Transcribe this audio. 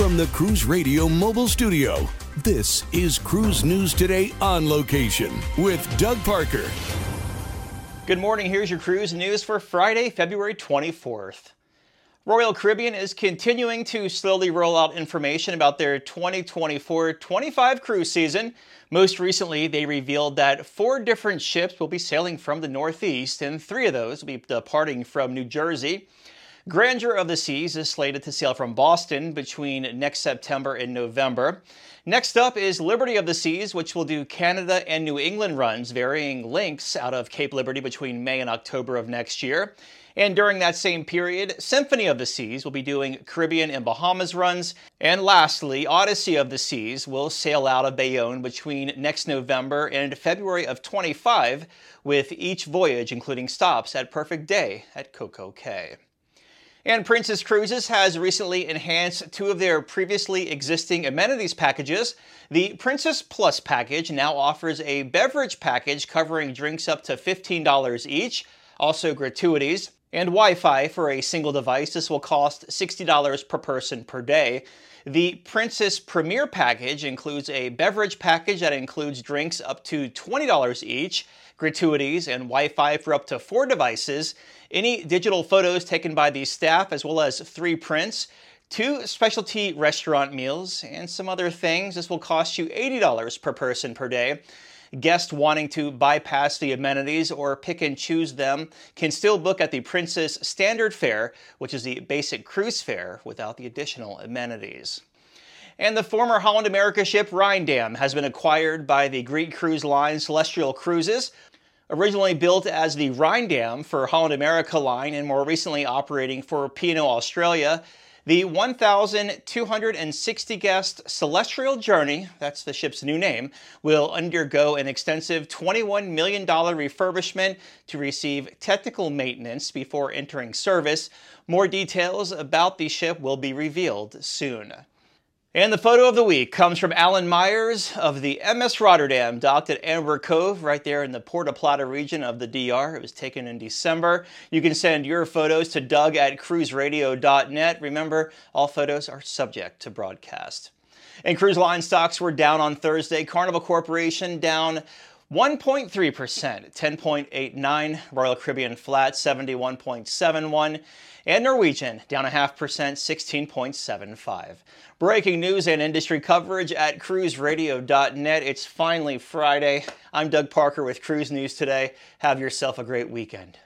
From the Cruise Radio mobile studio, this is Cruise News Today on location with Doug Parker. Good morning. Here's your cruise news for Friday, February 24th. Royal Caribbean is continuing to slowly roll out information about their 2024 25 cruise season. Most recently, they revealed that four different ships will be sailing from the Northeast, and three of those will be departing from New Jersey. Grandeur of the Seas is slated to sail from Boston between next September and November. Next up is Liberty of the Seas, which will do Canada and New England runs, varying lengths out of Cape Liberty between May and October of next year. And during that same period, Symphony of the Seas will be doing Caribbean and Bahamas runs. And lastly, Odyssey of the Seas will sail out of Bayonne between next November and February of 25, with each voyage including stops at Perfect Day at Coco Cay. And Princess Cruises has recently enhanced two of their previously existing amenities packages. The Princess Plus package now offers a beverage package covering drinks up to $15 each, also gratuities, and Wi Fi for a single device. This will cost $60 per person per day. The Princess Premier package includes a beverage package that includes drinks up to $20 each gratuities, and Wi Fi for up to four devices, any digital photos taken by the staff, as well as three prints, two specialty restaurant meals, and some other things. This will cost you $80 per person per day. Guests wanting to bypass the amenities or pick and choose them can still book at the Princess Standard Fare, which is the basic cruise fare without the additional amenities. And the former Holland America ship Ryndam has been acquired by the Greek cruise line Celestial Cruises. Originally built as the Ryndam for Holland America line and more recently operating for P&O Australia, the 1,260 guest Celestial Journey, that's the ship's new name, will undergo an extensive $21 million refurbishment to receive technical maintenance before entering service. More details about the ship will be revealed soon. And the photo of the week comes from Alan Myers of the MS Rotterdam, docked at Amber Cove, right there in the Puerto Plata region of the DR. It was taken in December. You can send your photos to Doug at cruiseradio.net. Remember, all photos are subject to broadcast. And cruise line stocks were down on Thursday. Carnival Corporation down 1.3%, 10.89. Royal Caribbean flat, 71.71. And Norwegian down a half percent, 16.75. Breaking news and industry coverage at cruiseradio.net. It's finally Friday. I'm Doug Parker with Cruise News Today. Have yourself a great weekend.